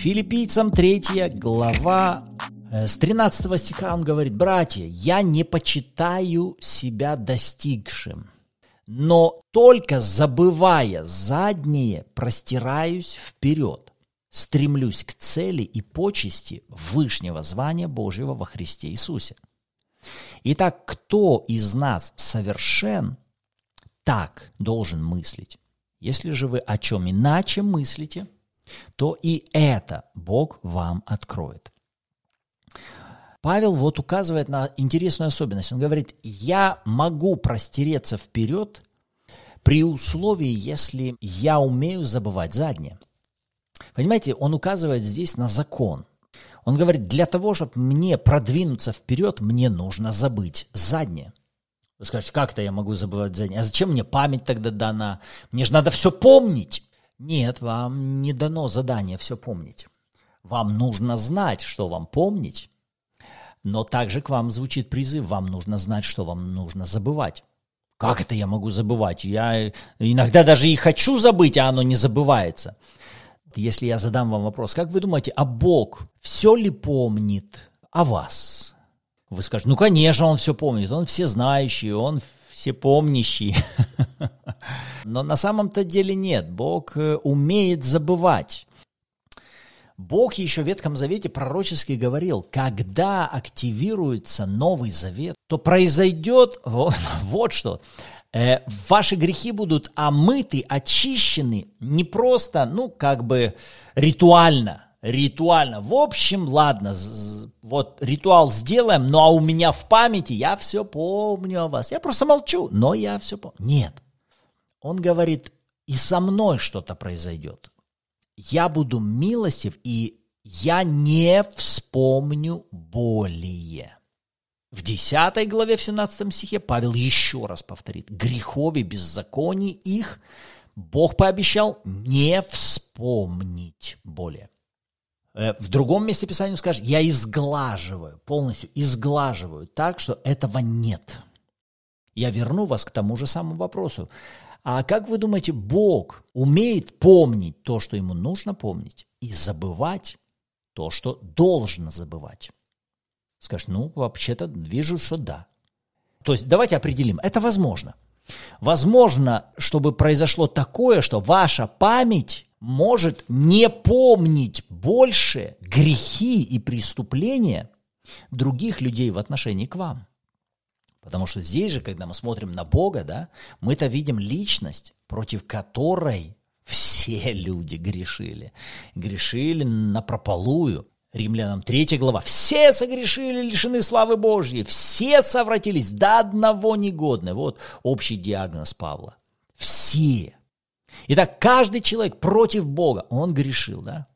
Филиппийцам 3 глава э, с 13 стиха он говорит, «Братья, я не почитаю себя достигшим, но только забывая заднее, простираюсь вперед, стремлюсь к цели и почести вышнего звания Божьего во Христе Иисусе». Итак, кто из нас совершен, так должен мыслить. Если же вы о чем иначе мыслите, то и это Бог вам откроет. Павел вот указывает на интересную особенность. Он говорит, я могу простереться вперед при условии, если я умею забывать заднее. Понимаете, он указывает здесь на закон. Он говорит, для того, чтобы мне продвинуться вперед, мне нужно забыть заднее. Вы скажете, как это я могу забывать заднее? А зачем мне память тогда дана? Мне же надо все помнить. Нет, вам не дано задание все помнить. Вам нужно знать, что вам помнить, но также к вам звучит призыв, вам нужно знать, что вам нужно забывать. Как это я могу забывать? Я иногда даже и хочу забыть, а оно не забывается. Если я задам вам вопрос, как вы думаете, а Бог все ли помнит о вас? Вы скажете, ну, конечно, он все помнит, он все знающий, он всепомнящий. Но на самом-то деле нет. Бог э, умеет забывать. Бог еще в Ветхом Завете пророчески говорил, когда активируется Новый Завет, то произойдет вот, вот что. Э, ваши грехи будут омыты, очищены не просто, ну, как бы ритуально, ритуально. В общем, ладно, вот ритуал сделаем, но а у меня в памяти я все помню о вас. Я просто молчу, но я все помню. Нет. Он говорит, и со мной что-то произойдет. Я буду милостив, и я не вспомню более. В 10 главе, в 17 стихе Павел еще раз повторит, грехов и беззаконий их Бог пообещал не вспомнить более. Э, в другом месте Писания он скажет, я изглаживаю, полностью изглаживаю так, что этого нет. Я верну вас к тому же самому вопросу. А как вы думаете, Бог умеет помнить то, что ему нужно помнить, и забывать то, что должно забывать? Скажешь, ну, вообще-то вижу, что да. То есть давайте определим, это возможно. Возможно, чтобы произошло такое, что ваша память может не помнить больше грехи и преступления других людей в отношении к вам. Потому что здесь же, когда мы смотрим на Бога, да, мы-то видим личность, против которой все люди грешили. Грешили на прополую. Римлянам 3 глава. Все согрешили, лишены славы Божьей. Все совратились до одного негодны. Вот общий диагноз Павла. Все. Итак, каждый человек против Бога, он грешил, да?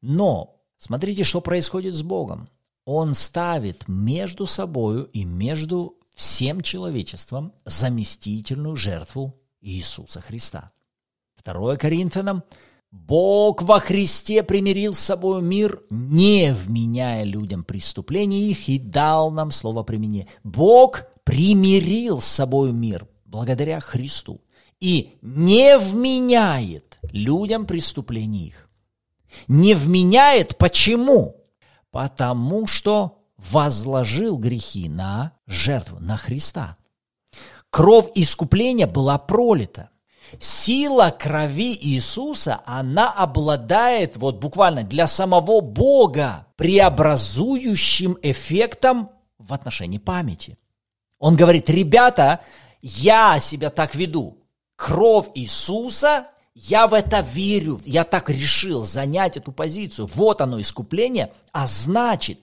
Но смотрите, что происходит с Богом. Он ставит между собою и между всем человечеством заместительную жертву Иисуса Христа. 2 Коринфянам Бог во Христе примирил с собой мир, не вменяя людям преступлений их, и дал нам слово применения. Бог примирил с собой мир благодаря Христу и не вменяет людям преступлений их. Не вменяет почему? Потому что возложил грехи на жертву, на Христа. Кровь искупления была пролита. Сила крови Иисуса, она обладает вот буквально для самого Бога преобразующим эффектом в отношении памяти. Он говорит, ребята, я себя так веду, кровь Иисуса, я в это верю, я так решил занять эту позицию. Вот оно искупление, а значит,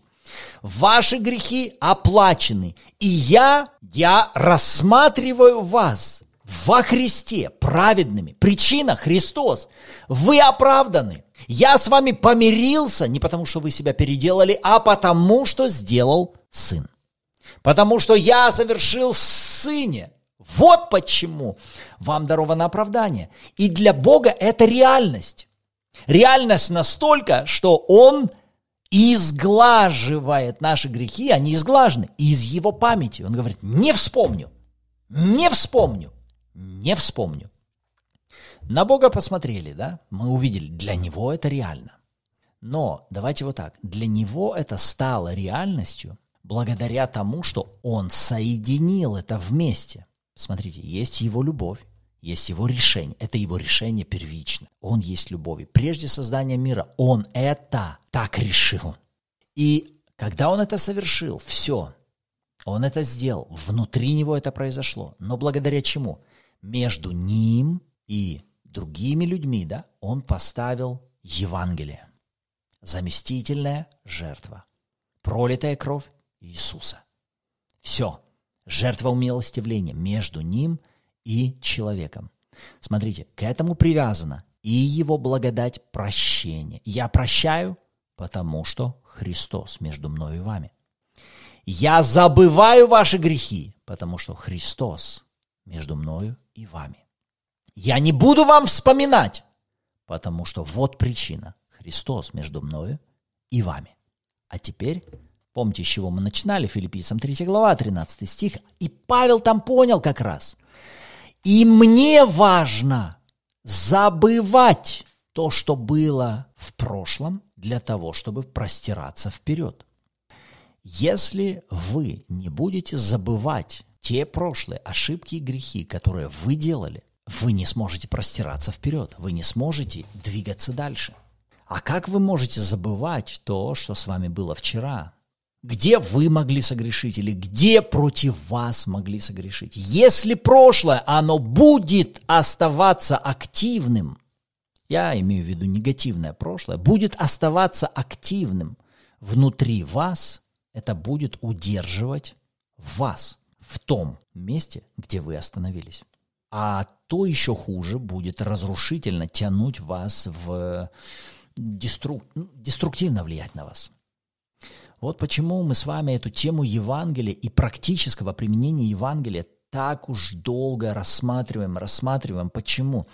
ваши грехи оплачены. И я, я рассматриваю вас во Христе праведными. Причина Христос. Вы оправданы. Я с вами помирился не потому, что вы себя переделали, а потому, что сделал Сын. Потому что я совершил Сыне вот почему вам даровано оправдание. И для Бога это реальность. Реальность настолько, что Он изглаживает наши грехи, они изглажены из Его памяти. Он говорит, не вспомню, не вспомню, не вспомню. На Бога посмотрели, да? Мы увидели, для Него это реально. Но давайте вот так. Для него это стало реальностью благодаря тому, что он соединил это вместе. Смотрите, есть его любовь, есть его решение. Это его решение первично. Он есть любовь. И прежде создания мира он это так решил. И когда он это совершил, все, он это сделал, внутри него это произошло. Но благодаря чему? Между ним и другими людьми, да, он поставил Евангелие. Заместительная жертва. Пролитая кровь Иисуса. Все. Жертва умилостивления между ним и человеком. Смотрите, к этому привязано и его благодать прощения. Я прощаю, потому что Христос между мною и вами. Я забываю ваши грехи, потому что Христос между мною и вами. Я не буду вам вспоминать, потому что вот причина. Христос между мною и вами. А теперь, помните, с чего мы начинали, Филиппийцам 3 глава, 13 стих, и Павел там понял как раз. И мне важно забывать то, что было в прошлом, для того, чтобы простираться вперед. Если вы не будете забывать те прошлые ошибки и грехи, которые вы делали, вы не сможете простираться вперед, вы не сможете двигаться дальше. А как вы можете забывать то, что с вами было вчера? Где вы могли согрешить или где против вас могли согрешить? Если прошлое, оно будет оставаться активным, я имею в виду негативное прошлое, будет оставаться активным внутри вас, это будет удерживать вас в том месте, где вы остановились. А то еще хуже будет разрушительно тянуть вас в деструк... Ну, деструктивно влиять на вас. Вот почему мы с вами эту тему Евангелия и практического применения Евангелия так уж долго рассматриваем, рассматриваем. Почему?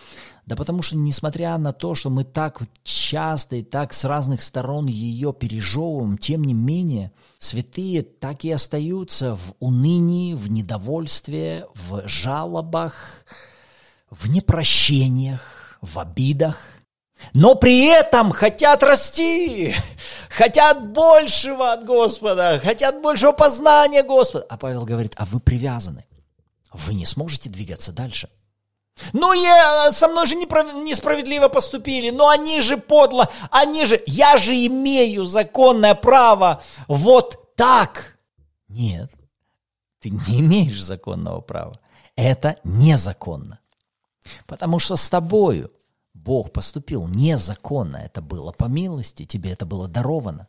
Да потому что, несмотря на то, что мы так часто и так с разных сторон ее пережевываем, тем не менее, святые так и остаются в унынии, в недовольстве, в жалобах, в непрощениях, в обидах, но при этом хотят расти, хотят большего от Господа, хотят большего познания Господа. А Павел говорит, а вы привязаны, вы не сможете двигаться дальше – ну, я, со мной же несправедливо поступили, но они же подло, они же, я же имею законное право вот так. Нет, ты не имеешь законного права. Это незаконно. Потому что с тобою Бог поступил незаконно. Это было по милости, тебе это было даровано.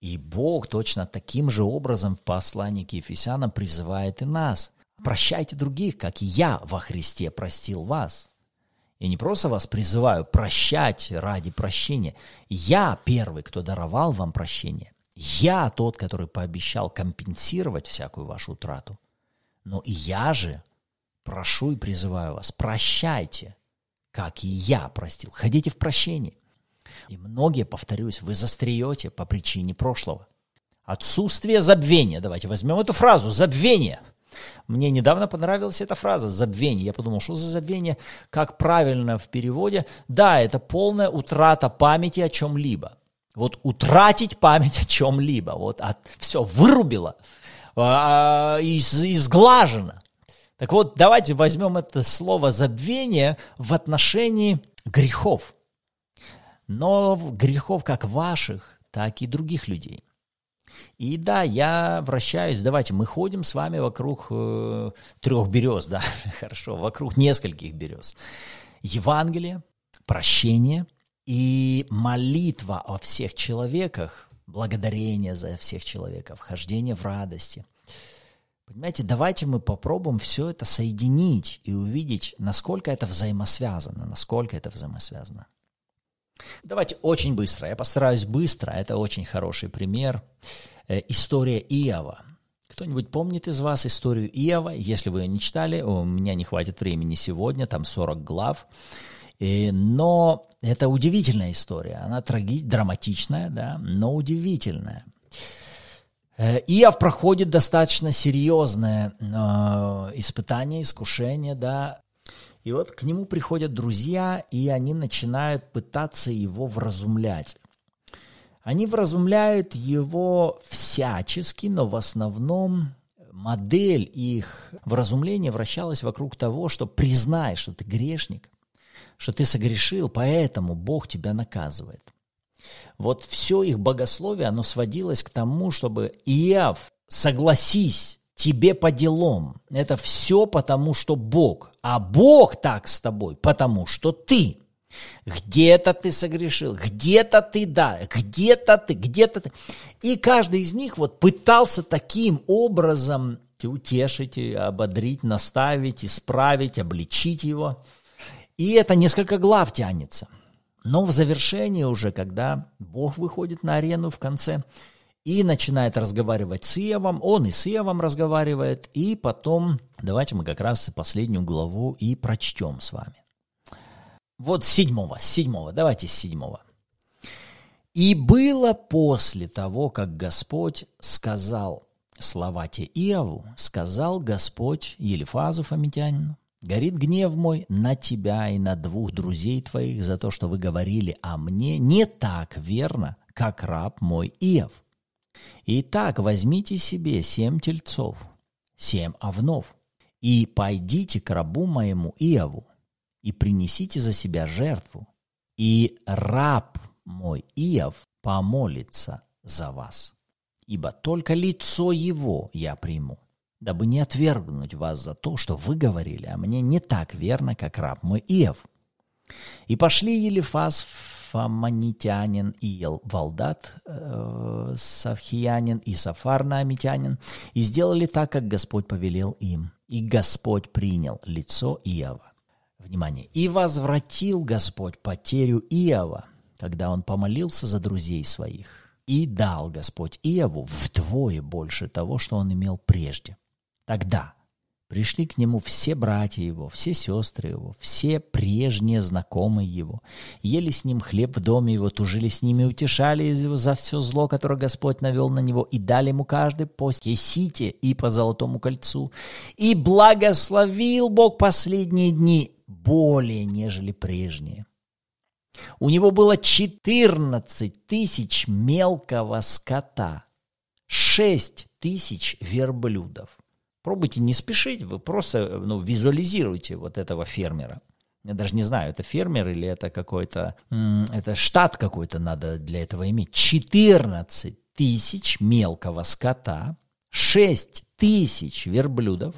И Бог точно таким же образом в послании к Ефесянам призывает и нас – Прощайте других, как и я во Христе простил вас. Я не просто вас призываю прощать ради прощения. Я первый, кто даровал вам прощение. Я тот, который пообещал компенсировать всякую вашу утрату. Но и я же прошу и призываю вас, прощайте, как и я простил. Ходите в прощение. И многие, повторюсь, вы застреете по причине прошлого. Отсутствие забвения. Давайте возьмем эту фразу. Забвение – мне недавно понравилась эта фраза «забвение». Я подумал, что за забвение, как правильно в переводе? Да, это полная утрата памяти о чем-либо. Вот утратить память о чем-либо. Вот от, все, вырубило, а, из, изглажено. Так вот, давайте возьмем это слово «забвение» в отношении грехов. Но грехов как ваших, так и других людей. И да, я вращаюсь, давайте, мы ходим с вами вокруг э, трех берез, да, хорошо, вокруг нескольких берез. Евангелие, прощение и молитва о всех человеках, благодарение за всех человеков, вхождение в радости. Понимаете, давайте мы попробуем все это соединить и увидеть, насколько это взаимосвязано, насколько это взаимосвязано. Давайте очень быстро, я постараюсь быстро, это очень хороший пример. Э, история Иова. Кто-нибудь помнит из вас историю Иова? Если вы ее не читали, у меня не хватит времени сегодня, там 40 глав. И, но это удивительная история, она траги, драматичная, да, но удивительная. Э, Иов проходит достаточно серьезное э, испытание, искушение, да, и вот к нему приходят друзья, и они начинают пытаться его вразумлять. Они вразумляют его всячески, но в основном модель их вразумления вращалась вокруг того, что признай, что ты грешник, что ты согрешил, поэтому Бог тебя наказывает. Вот все их богословие, оно сводилось к тому, чтобы Иав, согласись, тебе по делам. Это все потому, что Бог. А Бог так с тобой, потому что ты. Где-то ты согрешил, где-то ты, да, где-то ты, где-то ты. И каждый из них вот пытался таким образом утешить, ободрить, наставить, исправить, обличить его. И это несколько глав тянется. Но в завершении уже, когда Бог выходит на арену в конце и начинает разговаривать с Иовом, он и с Иовом разговаривает, и потом давайте мы как раз последнюю главу и прочтем с вами. Вот с седьмого, с седьмого, давайте с седьмого. «И было после того, как Господь сказал слова те Иову, сказал Господь Елифазу Фомитянину, Горит гнев мой на тебя и на двух друзей твоих за то, что вы говорили о мне не так верно, как раб мой Иов. Итак, возьмите себе семь тельцов, семь овнов, и пойдите к рабу моему Иову, и принесите за себя жертву, и раб мой Иов помолится за вас, ибо только лицо его я приму дабы не отвергнуть вас за то, что вы говорили, а мне не так верно, как раб мой Иов. И пошли Елифаз, Фаманитянин и Валдат, э, Савхиянин и Сафар Наамитянин, и сделали так, как Господь повелел им. И Господь принял лицо Иова. Внимание. И возвратил Господь потерю Иова, когда он помолился за друзей своих. И дал Господь Иову вдвое больше того, что он имел прежде. Тогда пришли к нему все братья его, все сестры его, все прежние знакомые его, ели с ним хлеб в доме его, тужили с ними, утешали его за все зло, которое Господь навел на него, и дали ему каждый по кесите и по золотому кольцу. И благословил Бог последние дни более, нежели прежние. У него было 14 тысяч мелкого скота, 6 тысяч верблюдов, Пробуйте не спешить, вы просто ну, визуализируйте вот этого фермера. Я даже не знаю, это фермер или это какой-то, это штат какой-то надо для этого иметь. 14 тысяч мелкого скота, 6 тысяч верблюдов,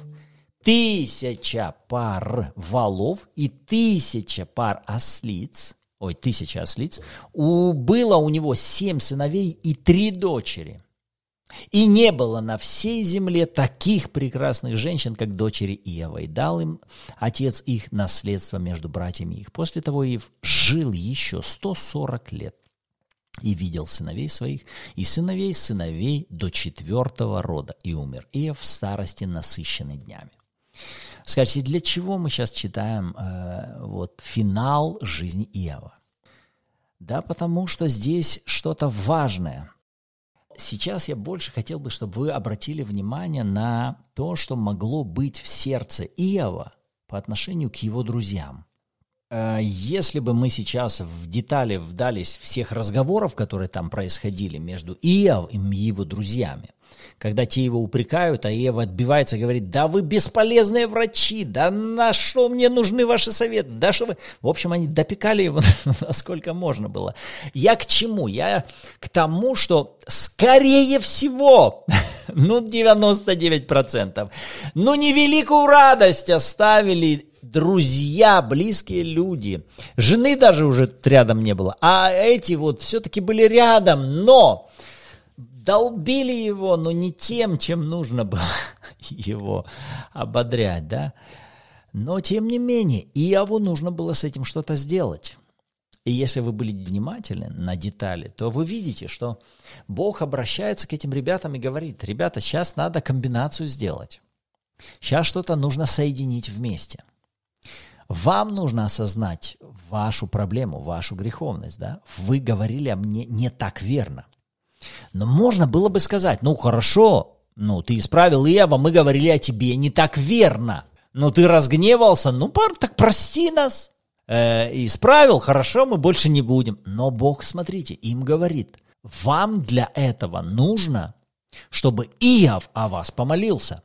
тысяча пар валов и тысяча пар ослиц, ой, тысяча ослиц, у, было у него семь сыновей и три дочери – и не было на всей земле таких прекрасных женщин, как дочери Иова, и дал им отец их наследство между братьями их. После того Иов жил еще 140 лет и видел сыновей своих, и сыновей сыновей до четвертого рода, и умер Иов в старости, насыщенный днями. Скажите, для чего мы сейчас читаем э, вот финал жизни Иова? Да, потому что здесь что-то важное – Сейчас я больше хотел бы, чтобы вы обратили внимание на то, что могло быть в сердце Иова по отношению к его друзьям. Э, если бы мы сейчас в детали вдались всех разговоров, которые там происходили между Иовом и его друзьями, когда те его упрекают, а Ева отбивается и говорит, да вы бесполезные врачи, да на что мне нужны ваши советы, да что вы... В общем, они допекали его насколько можно было. Я к чему? Я к тому, что скорее всего, ну 99%, ну невеликую радость оставили друзья, близкие люди. Жены даже уже рядом не было. А эти вот все-таки были рядом, но долбили его, но не тем, чем нужно было его ободрять, да. Но, тем не менее, Иову нужно было с этим что-то сделать. И если вы были внимательны на детали, то вы видите, что Бог обращается к этим ребятам и говорит, ребята, сейчас надо комбинацию сделать. Сейчас что-то нужно соединить вместе. Вам нужно осознать вашу проблему, вашу греховность. Да? Вы говорили о мне не так верно. Но можно было бы сказать, ну хорошо, ну ты исправил Ева, мы говорили о тебе не так верно. Ну ты разгневался, ну пар, так прости нас. Э, исправил, хорошо, мы больше не будем. Но Бог, смотрите, им говорит, Вам для этого нужно, чтобы Иов о вас помолился.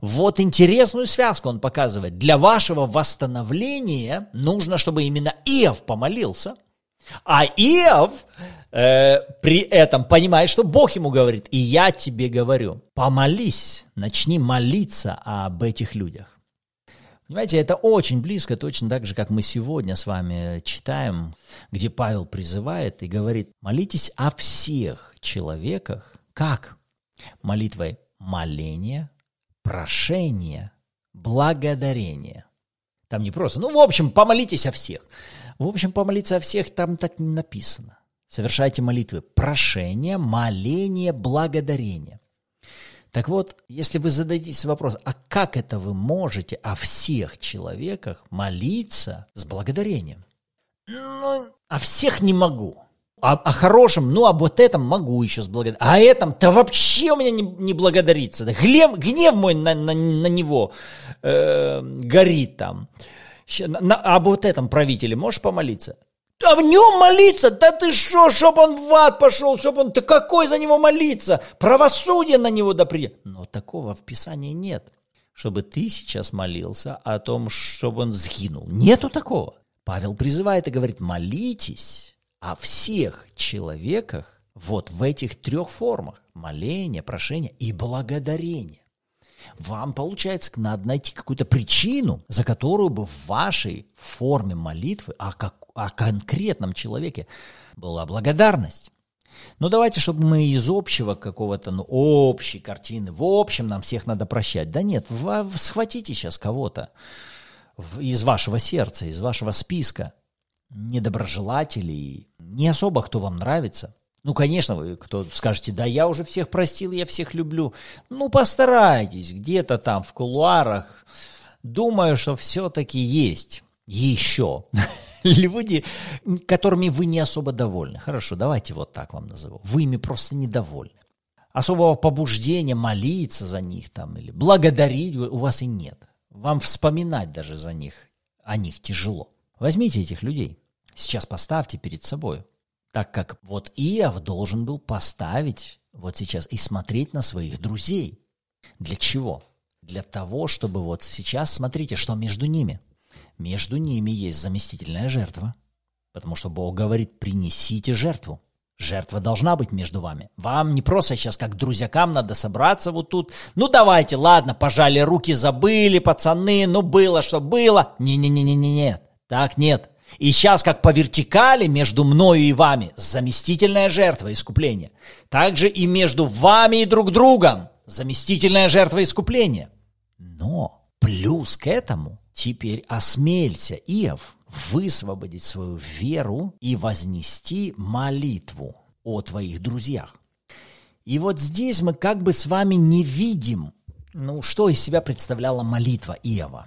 Вот интересную связку он показывает. Для вашего восстановления нужно, чтобы именно Иов помолился. А Иов э, при этом понимает, что Бог ему говорит, и я тебе говорю, помолись, начни молиться об этих людях. Понимаете, это очень близко, точно так же, как мы сегодня с вами читаем, где Павел призывает и говорит, молитесь о всех человеках. Как? Молитвой моления, прошения, благодарения. Там не просто, ну, в общем, помолитесь о всех. В общем, помолиться о всех там так не написано. Совершайте молитвы прошения, моления, благодарения. Так вот, если вы зададитесь вопрос, а как это вы можете о всех человеках молиться с благодарением? Ну, о всех не могу. О, о хорошем, ну, об вот этом могу еще с благодарением. А этом-то вообще у меня не, не благодарится. Гнев, гнев мой на, на, на него э, горит там. На, на, об вот этом правителе можешь помолиться? А в нем молиться? Да ты что, чтоб он в ад пошел, чтоб он... Ты какой за него молиться? Правосудие на него да при... Но такого в Писании нет. Чтобы ты сейчас молился о том, чтобы он сгинул. Нету такого. Павел призывает и говорит, молитесь о всех человеках вот в этих трех формах. Моление, прошение и благодарение вам, получается, надо найти какую-то причину, за которую бы в вашей форме молитвы о, как, о конкретном человеке была благодарность. Ну, давайте, чтобы мы из общего какого-то, ну, общей картины, в общем нам всех надо прощать. Да нет, вы схватите сейчас кого-то из вашего сердца, из вашего списка недоброжелателей, не особо кто вам нравится – ну, конечно, вы кто скажете, да я уже всех простил, я всех люблю. Ну, постарайтесь, где-то там в кулуарах. Думаю, что все-таки есть еще люди, которыми вы не особо довольны. Хорошо, давайте вот так вам назову. Вы ими просто недовольны. Особого побуждения молиться за них там или благодарить у вас и нет. Вам вспоминать даже за них, о них тяжело. Возьмите этих людей, сейчас поставьте перед собой так как вот Иов должен был поставить вот сейчас и смотреть на своих друзей. Для чего? Для того, чтобы вот сейчас, смотрите, что между ними. Между ними есть заместительная жертва. Потому что Бог говорит, принесите жертву. Жертва должна быть между вами. Вам не просто сейчас как друзьякам надо собраться вот тут. Ну давайте, ладно, пожали руки, забыли, пацаны, ну было, что было. Не-не-не-не-не, так нет. И сейчас, как по вертикали между мною и вами, заместительная жертва искупления. Также и между вами и друг другом заместительная жертва искупления. Но плюс к этому теперь осмелься, Иов, высвободить свою веру и вознести молитву о твоих друзьях. И вот здесь мы как бы с вами не видим, ну, что из себя представляла молитва Иова.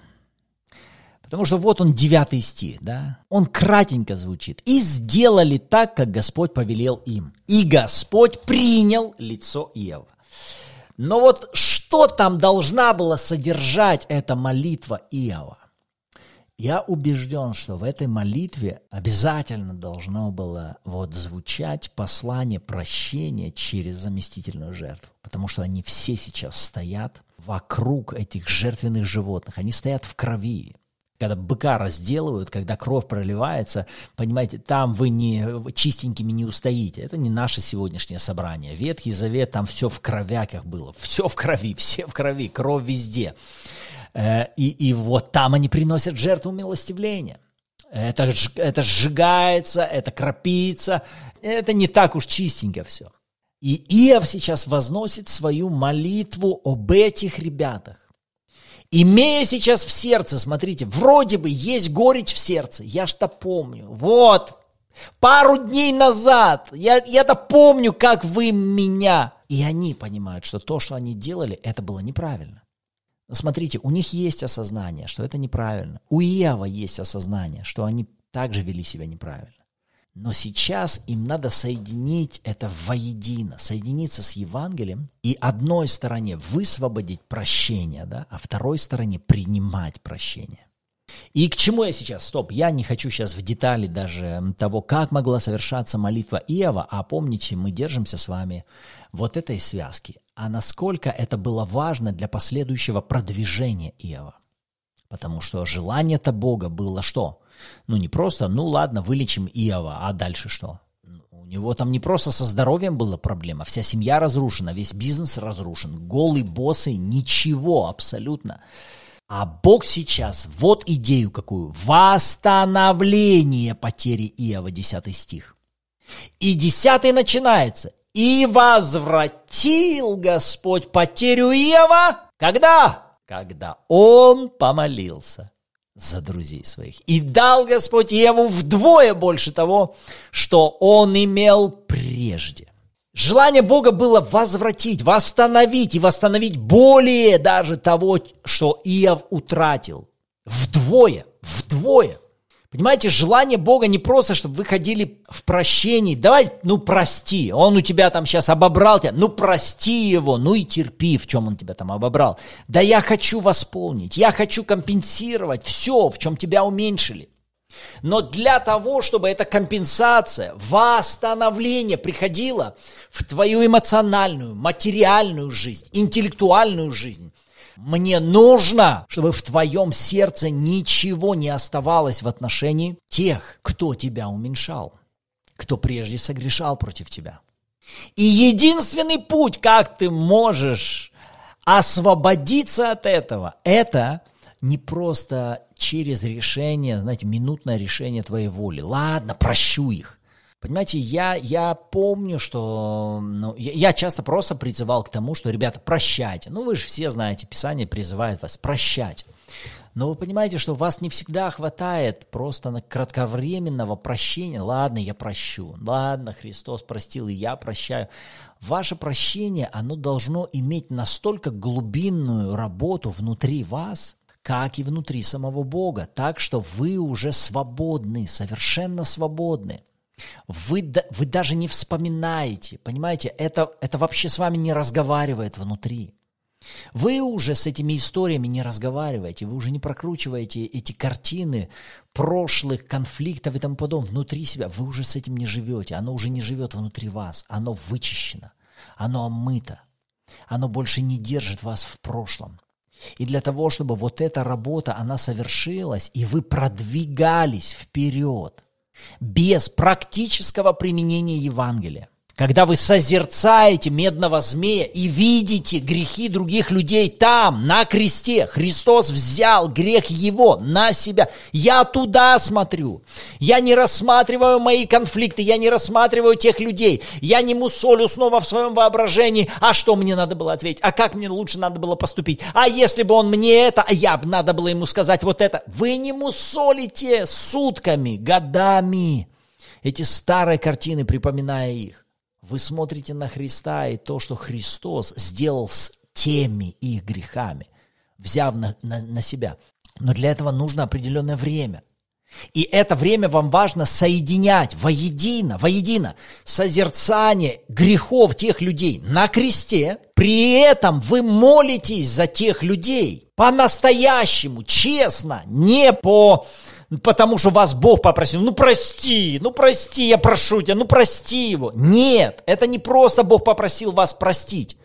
Потому что вот он девятый стих, да? Он кратенько звучит. «И сделали так, как Господь повелел им. И Господь принял лицо Иова». Но вот что там должна была содержать эта молитва Иова? Я убежден, что в этой молитве обязательно должно было вот звучать послание прощения через заместительную жертву, потому что они все сейчас стоят вокруг этих жертвенных животных, они стоят в крови, когда быка разделывают, когда кровь проливается, понимаете, там вы не чистенькими не устоите. Это не наше сегодняшнее собрание. Ветхий Завет, там все в кровяках было. Все в крови, все в крови, кровь везде. Э, и, и вот там они приносят жертву милостивления. Это, это сжигается, это кропится. Это не так уж чистенько все. И Иов сейчас возносит свою молитву об этих ребятах Имея сейчас в сердце, смотрите, вроде бы есть горечь в сердце, я что помню, вот, пару дней назад, я, я-то помню, как вы меня. И они понимают, что то, что они делали, это было неправильно. Но смотрите, у них есть осознание, что это неправильно. У Иова есть осознание, что они также вели себя неправильно. Но сейчас им надо соединить это воедино, соединиться с Евангелием и одной стороне высвободить прощение, да, а второй стороне принимать прощение. И к чему я сейчас? Стоп, я не хочу сейчас в детали даже того, как могла совершаться молитва Иова, а помните, мы держимся с вами вот этой связки. А насколько это было важно для последующего продвижения Иова. Потому что желание-то Бога было что? Ну, не просто, ну ладно, вылечим Иова, а дальше что? У него там не просто со здоровьем была проблема, вся семья разрушена, весь бизнес разрушен, голый боссы, ничего абсолютно. А Бог сейчас, вот идею какую, восстановление потери Иова, 10 стих. И 10 начинается. И возвратил Господь потерю Иова, когда? Когда он помолился за друзей своих. И дал Господь Еву вдвое больше того, что он имел прежде. Желание Бога было возвратить, восстановить и восстановить более даже того, что Иов утратил. Вдвое, вдвое. Понимаете, желание Бога не просто, чтобы вы ходили в прощении. Давай, ну прости, он у тебя там сейчас обобрал тебя, ну прости его, ну и терпи, в чем он тебя там обобрал. Да я хочу восполнить, я хочу компенсировать все, в чем тебя уменьшили. Но для того, чтобы эта компенсация, восстановление приходило в твою эмоциональную, материальную жизнь, интеллектуальную жизнь, мне нужно, чтобы в твоем сердце ничего не оставалось в отношении тех, кто тебя уменьшал, кто прежде согрешал против тебя. И единственный путь, как ты можешь освободиться от этого, это не просто через решение, знаете, минутное решение твоей воли. Ладно, прощу их. Понимаете, я, я помню, что ну, я, я часто просто призывал к тому, что, ребята, прощайте. Ну, вы же все знаете, Писание призывает вас прощать. Но вы понимаете, что вас не всегда хватает просто на кратковременного прощения. Ладно, я прощу. Ладно, Христос простил, и я прощаю. Ваше прощение, оно должно иметь настолько глубинную работу внутри вас, как и внутри самого Бога, так что вы уже свободны, совершенно свободны. Вы, вы даже не вспоминаете, понимаете, это, это вообще с вами не разговаривает внутри. Вы уже с этими историями не разговариваете, вы уже не прокручиваете эти картины прошлых конфликтов и тому подобное внутри себя. Вы уже с этим не живете, оно уже не живет внутри вас, оно вычищено, оно омыто, оно больше не держит вас в прошлом. И для того, чтобы вот эта работа, она совершилась, и вы продвигались вперед без практического применения Евангелия, когда вы созерцаете медного змея и видите грехи других людей там, на кресте, Христос взял грех его на себя. Я туда смотрю. Я не рассматриваю мои конфликты, я не рассматриваю тех людей. Я не мусолю снова в своем воображении, а что мне надо было ответить, а как мне лучше надо было поступить. А если бы он мне это, а я бы надо было ему сказать вот это. Вы не мусолите сутками, годами эти старые картины, припоминая их. Вы смотрите на Христа и то, что Христос сделал с теми их грехами, взяв на, на, на себя. Но для этого нужно определенное время. И это время вам важно соединять воедино, воедино созерцание грехов тех людей на кресте. При этом вы молитесь за тех людей по-настоящему, честно, не по потому что вас Бог попросил, ну прости, ну прости, я прошу тебя, ну прости его. Нет, это не просто Бог попросил вас простить.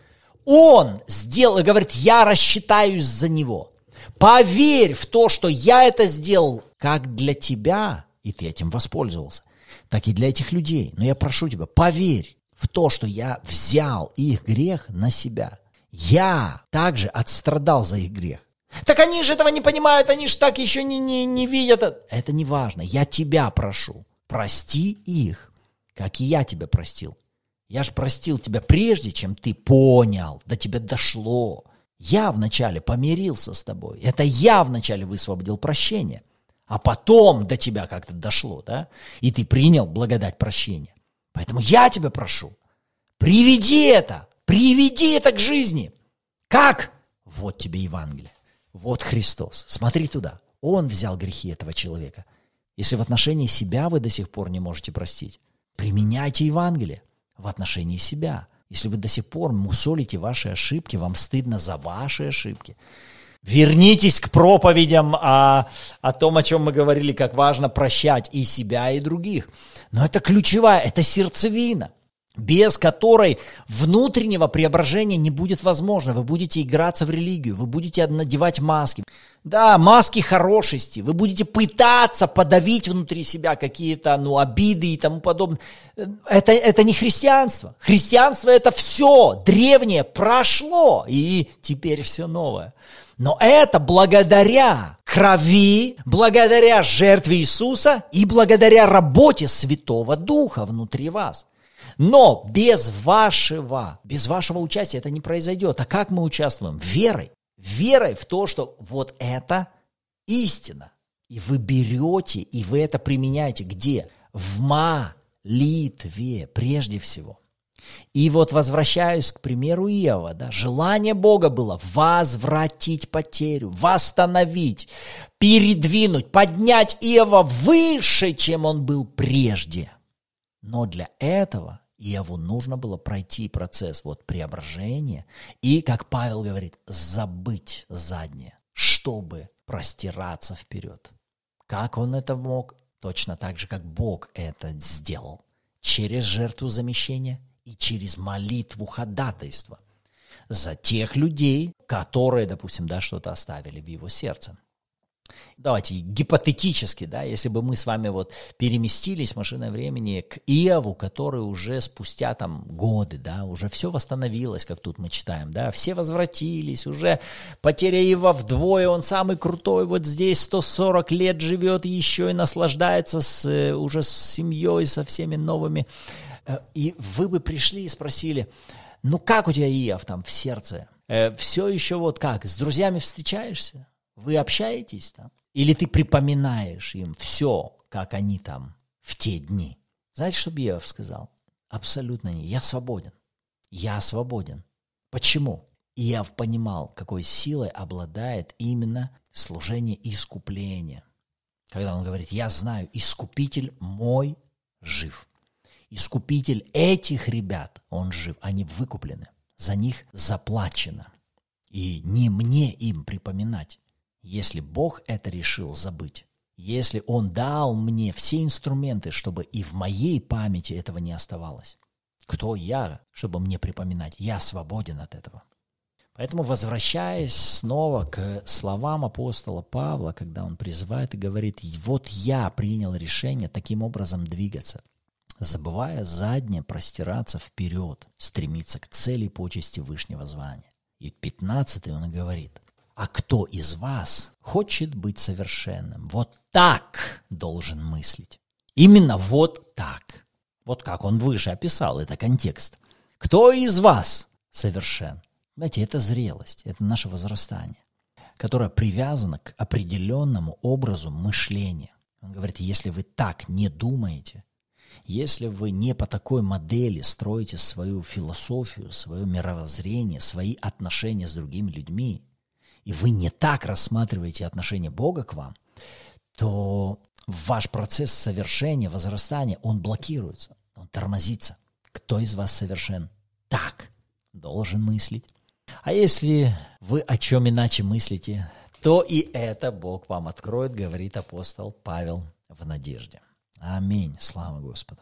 Он сделал и говорит, я рассчитаюсь за него. Поверь в то, что я это сделал как для тебя, и ты этим воспользовался, так и для этих людей. Но я прошу тебя, поверь в то, что я взял их грех на себя. Я также отстрадал за их грех. Так они же этого не понимают, они же так еще не, не, не видят. Это не важно. Я тебя прошу. Прости их, как и я тебя простил. Я же простил тебя прежде, чем ты понял, до тебя дошло. Я вначале помирился с тобой. Это я вначале высвободил прощение. А потом до тебя как-то дошло, да? И ты принял благодать прощения. Поэтому я тебя прошу, приведи это, приведи это к жизни. Как? Вот тебе Евангелие. Вот Христос. Смотри туда. Он взял грехи этого человека. Если в отношении себя вы до сих пор не можете простить, применяйте Евангелие в отношении себя. Если вы до сих пор мусолите ваши ошибки, вам стыдно за ваши ошибки, Вернитесь к проповедям о, о том, о чем мы говорили, как важно прощать и себя, и других. Но это ключевая, это сердцевина, без которой внутреннего преображения не будет возможно. Вы будете играться в религию, вы будете надевать маски. Да, маски хорошести. Вы будете пытаться подавить внутри себя какие-то ну, обиды и тому подобное. Это, это не христианство. Христианство это все древнее прошло, и теперь все новое. Но это благодаря крови, благодаря жертве Иисуса и благодаря работе Святого Духа внутри вас. Но без вашего, без вашего участия это не произойдет. А как мы участвуем? Верой. Верой в то, что вот это истина. И вы берете, и вы это применяете где? В молитве прежде всего. И вот возвращаюсь к примеру Иова, да, желание Бога было возвратить потерю, восстановить, передвинуть, поднять Иова выше, чем он был прежде. Но для этого Иову нужно было пройти процесс вот преображения и, как Павел говорит, забыть заднее, чтобы простираться вперед. Как он это мог? Точно так же, как Бог это сделал. Через жертву замещения – и через молитву ходатайства за тех людей, которые, допустим, да, что-то оставили в его сердце. Давайте гипотетически, да, если бы мы с вами вот переместились в машиной времени к Иову, который уже спустя там годы, да, уже все восстановилось, как тут мы читаем, да, все возвратились, уже потеря Иова вдвое, он самый крутой, вот здесь 140 лет живет еще и наслаждается с, э, уже с семьей, со всеми новыми Э, и вы бы пришли и спросили, ну как у тебя Иов там в сердце? Э, все еще вот как, с друзьями встречаешься? Вы общаетесь там? Или ты припоминаешь им все, как они там в те дни? Знаете, что Иов сказал? Абсолютно не. Я свободен. Я свободен. Почему? Иов понимал, какой силой обладает именно служение искупления. Когда он говорит, я знаю, искупитель мой жив. Искупитель этих ребят, он жив, они выкуплены, за них заплачено. И не мне им припоминать, если Бог это решил забыть, если Он дал мне все инструменты, чтобы и в моей памяти этого не оставалось. Кто я, чтобы мне припоминать? Я свободен от этого. Поэтому, возвращаясь снова к словам апостола Павла, когда он призывает и говорит, вот я принял решение таким образом двигаться забывая заднее простираться вперед, стремиться к цели почести Вышнего звания. И 15 он говорит, а кто из вас хочет быть совершенным? Вот так должен мыслить. Именно вот так. Вот как он выше описал, это контекст. Кто из вас совершен? Знаете, это зрелость, это наше возрастание, которое привязано к определенному образу мышления. Он говорит, если вы так не думаете, если вы не по такой модели строите свою философию, свое мировоззрение, свои отношения с другими людьми, и вы не так рассматриваете отношение Бога к вам, то ваш процесс совершения, возрастания, он блокируется, он тормозится. Кто из вас совершен? Так должен мыслить. А если вы о чем иначе мыслите, то и это Бог вам откроет, говорит апостол Павел в надежде. Аминь. Слава Господу.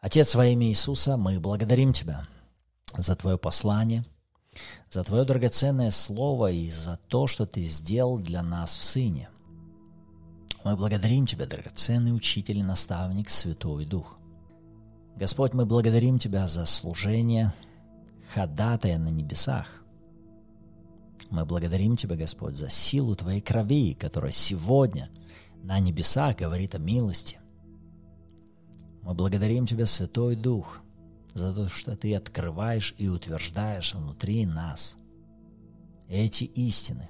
Отец, во имя Иисуса, мы благодарим Тебя за Твое послание, за Твое драгоценное Слово и за то, что Ты сделал для нас в Сыне. Мы благодарим Тебя, драгоценный Учитель и наставник, Святой Дух. Господь, мы благодарим Тебя за служение ходатая на небесах. Мы благодарим Тебя, Господь, за силу Твоей крови, которая сегодня на небесах говорит о милости, мы благодарим Тебя, Святой Дух, за то, что Ты открываешь и утверждаешь внутри нас эти истины,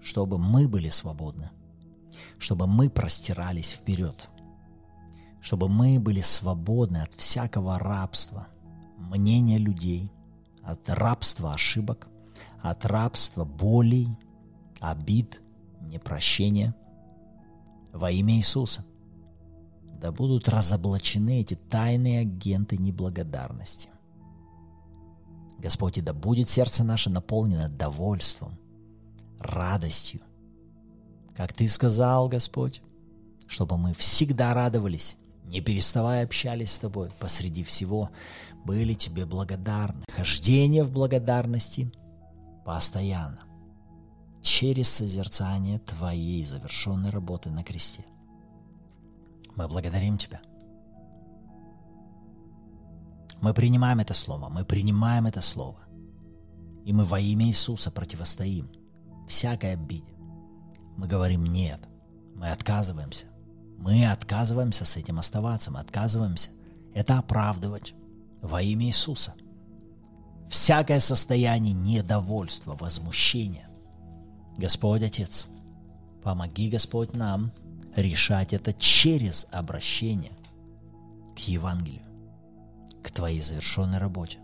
чтобы мы были свободны, чтобы мы простирались вперед, чтобы мы были свободны от всякого рабства, мнения людей, от рабства ошибок, от рабства болей, обид, непрощения во имя Иисуса – да будут разоблачены эти тайные агенты неблагодарности. Господь, и да будет сердце наше наполнено довольством, радостью. Как Ты сказал, Господь, чтобы мы всегда радовались, не переставая общались с Тобой посреди всего, были Тебе благодарны. Хождение в благодарности постоянно, через созерцание Твоей завершенной работы на кресте. Мы благодарим Тебя. Мы принимаем это слово, мы принимаем это слово. И мы во имя Иисуса противостоим всякой обиде. Мы говорим «нет», мы отказываемся. Мы отказываемся с этим оставаться, мы отказываемся это оправдывать во имя Иисуса. Всякое состояние недовольства, возмущения. Господь Отец, помоги, Господь, нам решать это через обращение к Евангелию, к Твоей завершенной работе,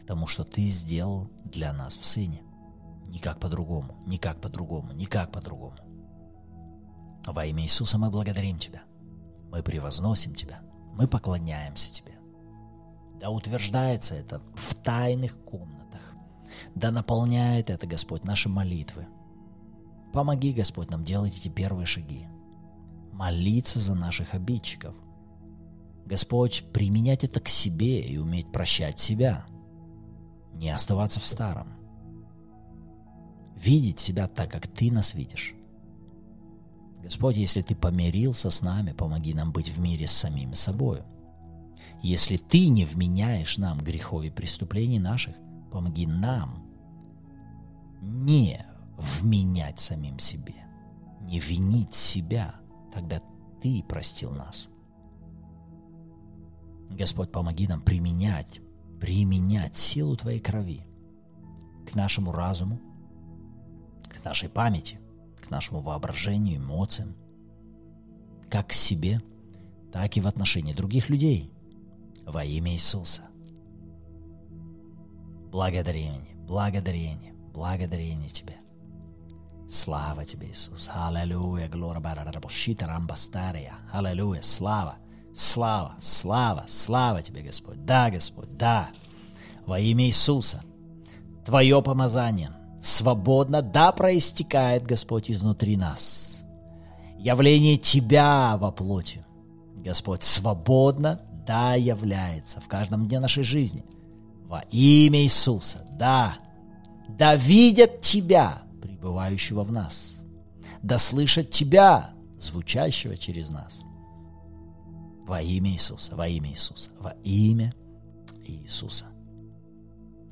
к тому, что Ты сделал для нас в Сыне. Никак по-другому, никак по-другому, никак по-другому. Во имя Иисуса мы благодарим Тебя. Мы превозносим Тебя. Мы поклоняемся Тебе. Да утверждается это в тайных комнатах. Да наполняет это, Господь, наши молитвы. Помоги, Господь, нам делать эти первые шаги. Молиться за наших обидчиков. Господь, применять это к себе и уметь прощать себя. Не оставаться в старом. Видеть себя так, как Ты нас видишь. Господь, если Ты помирился с нами, помоги нам быть в мире с самими собой. Если Ты не вменяешь нам грехов и преступлений наших, помоги нам не вменять самим себе, не винить себя, тогда Ты простил нас. Господь, помоги нам применять, применять силу Твоей крови к нашему разуму, к нашей памяти, к нашему воображению, эмоциям, как к себе, так и в отношении других людей во имя Иисуса. Благодарение, благодарение, благодарение Тебе. Слава Тебе, Иисус. Аллилуйя, глория, барарабушита, рамбастария. Аллилуйя, слава, слава, слава, слава Тебе, Господь. Да, Господь, да. Во имя Иисуса. Твое помазание свободно, да, проистекает, Господь, изнутри нас. Явление Тебя во плоти, Господь, свободно, да, является в каждом дне нашей жизни. Во имя Иисуса, да, да видят Тебя, пребывающего в нас, да слышат Тебя, звучащего через нас. Во имя Иисуса, во имя Иисуса, во имя Иисуса.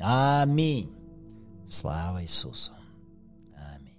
Аминь. Слава Иисусу. Аминь.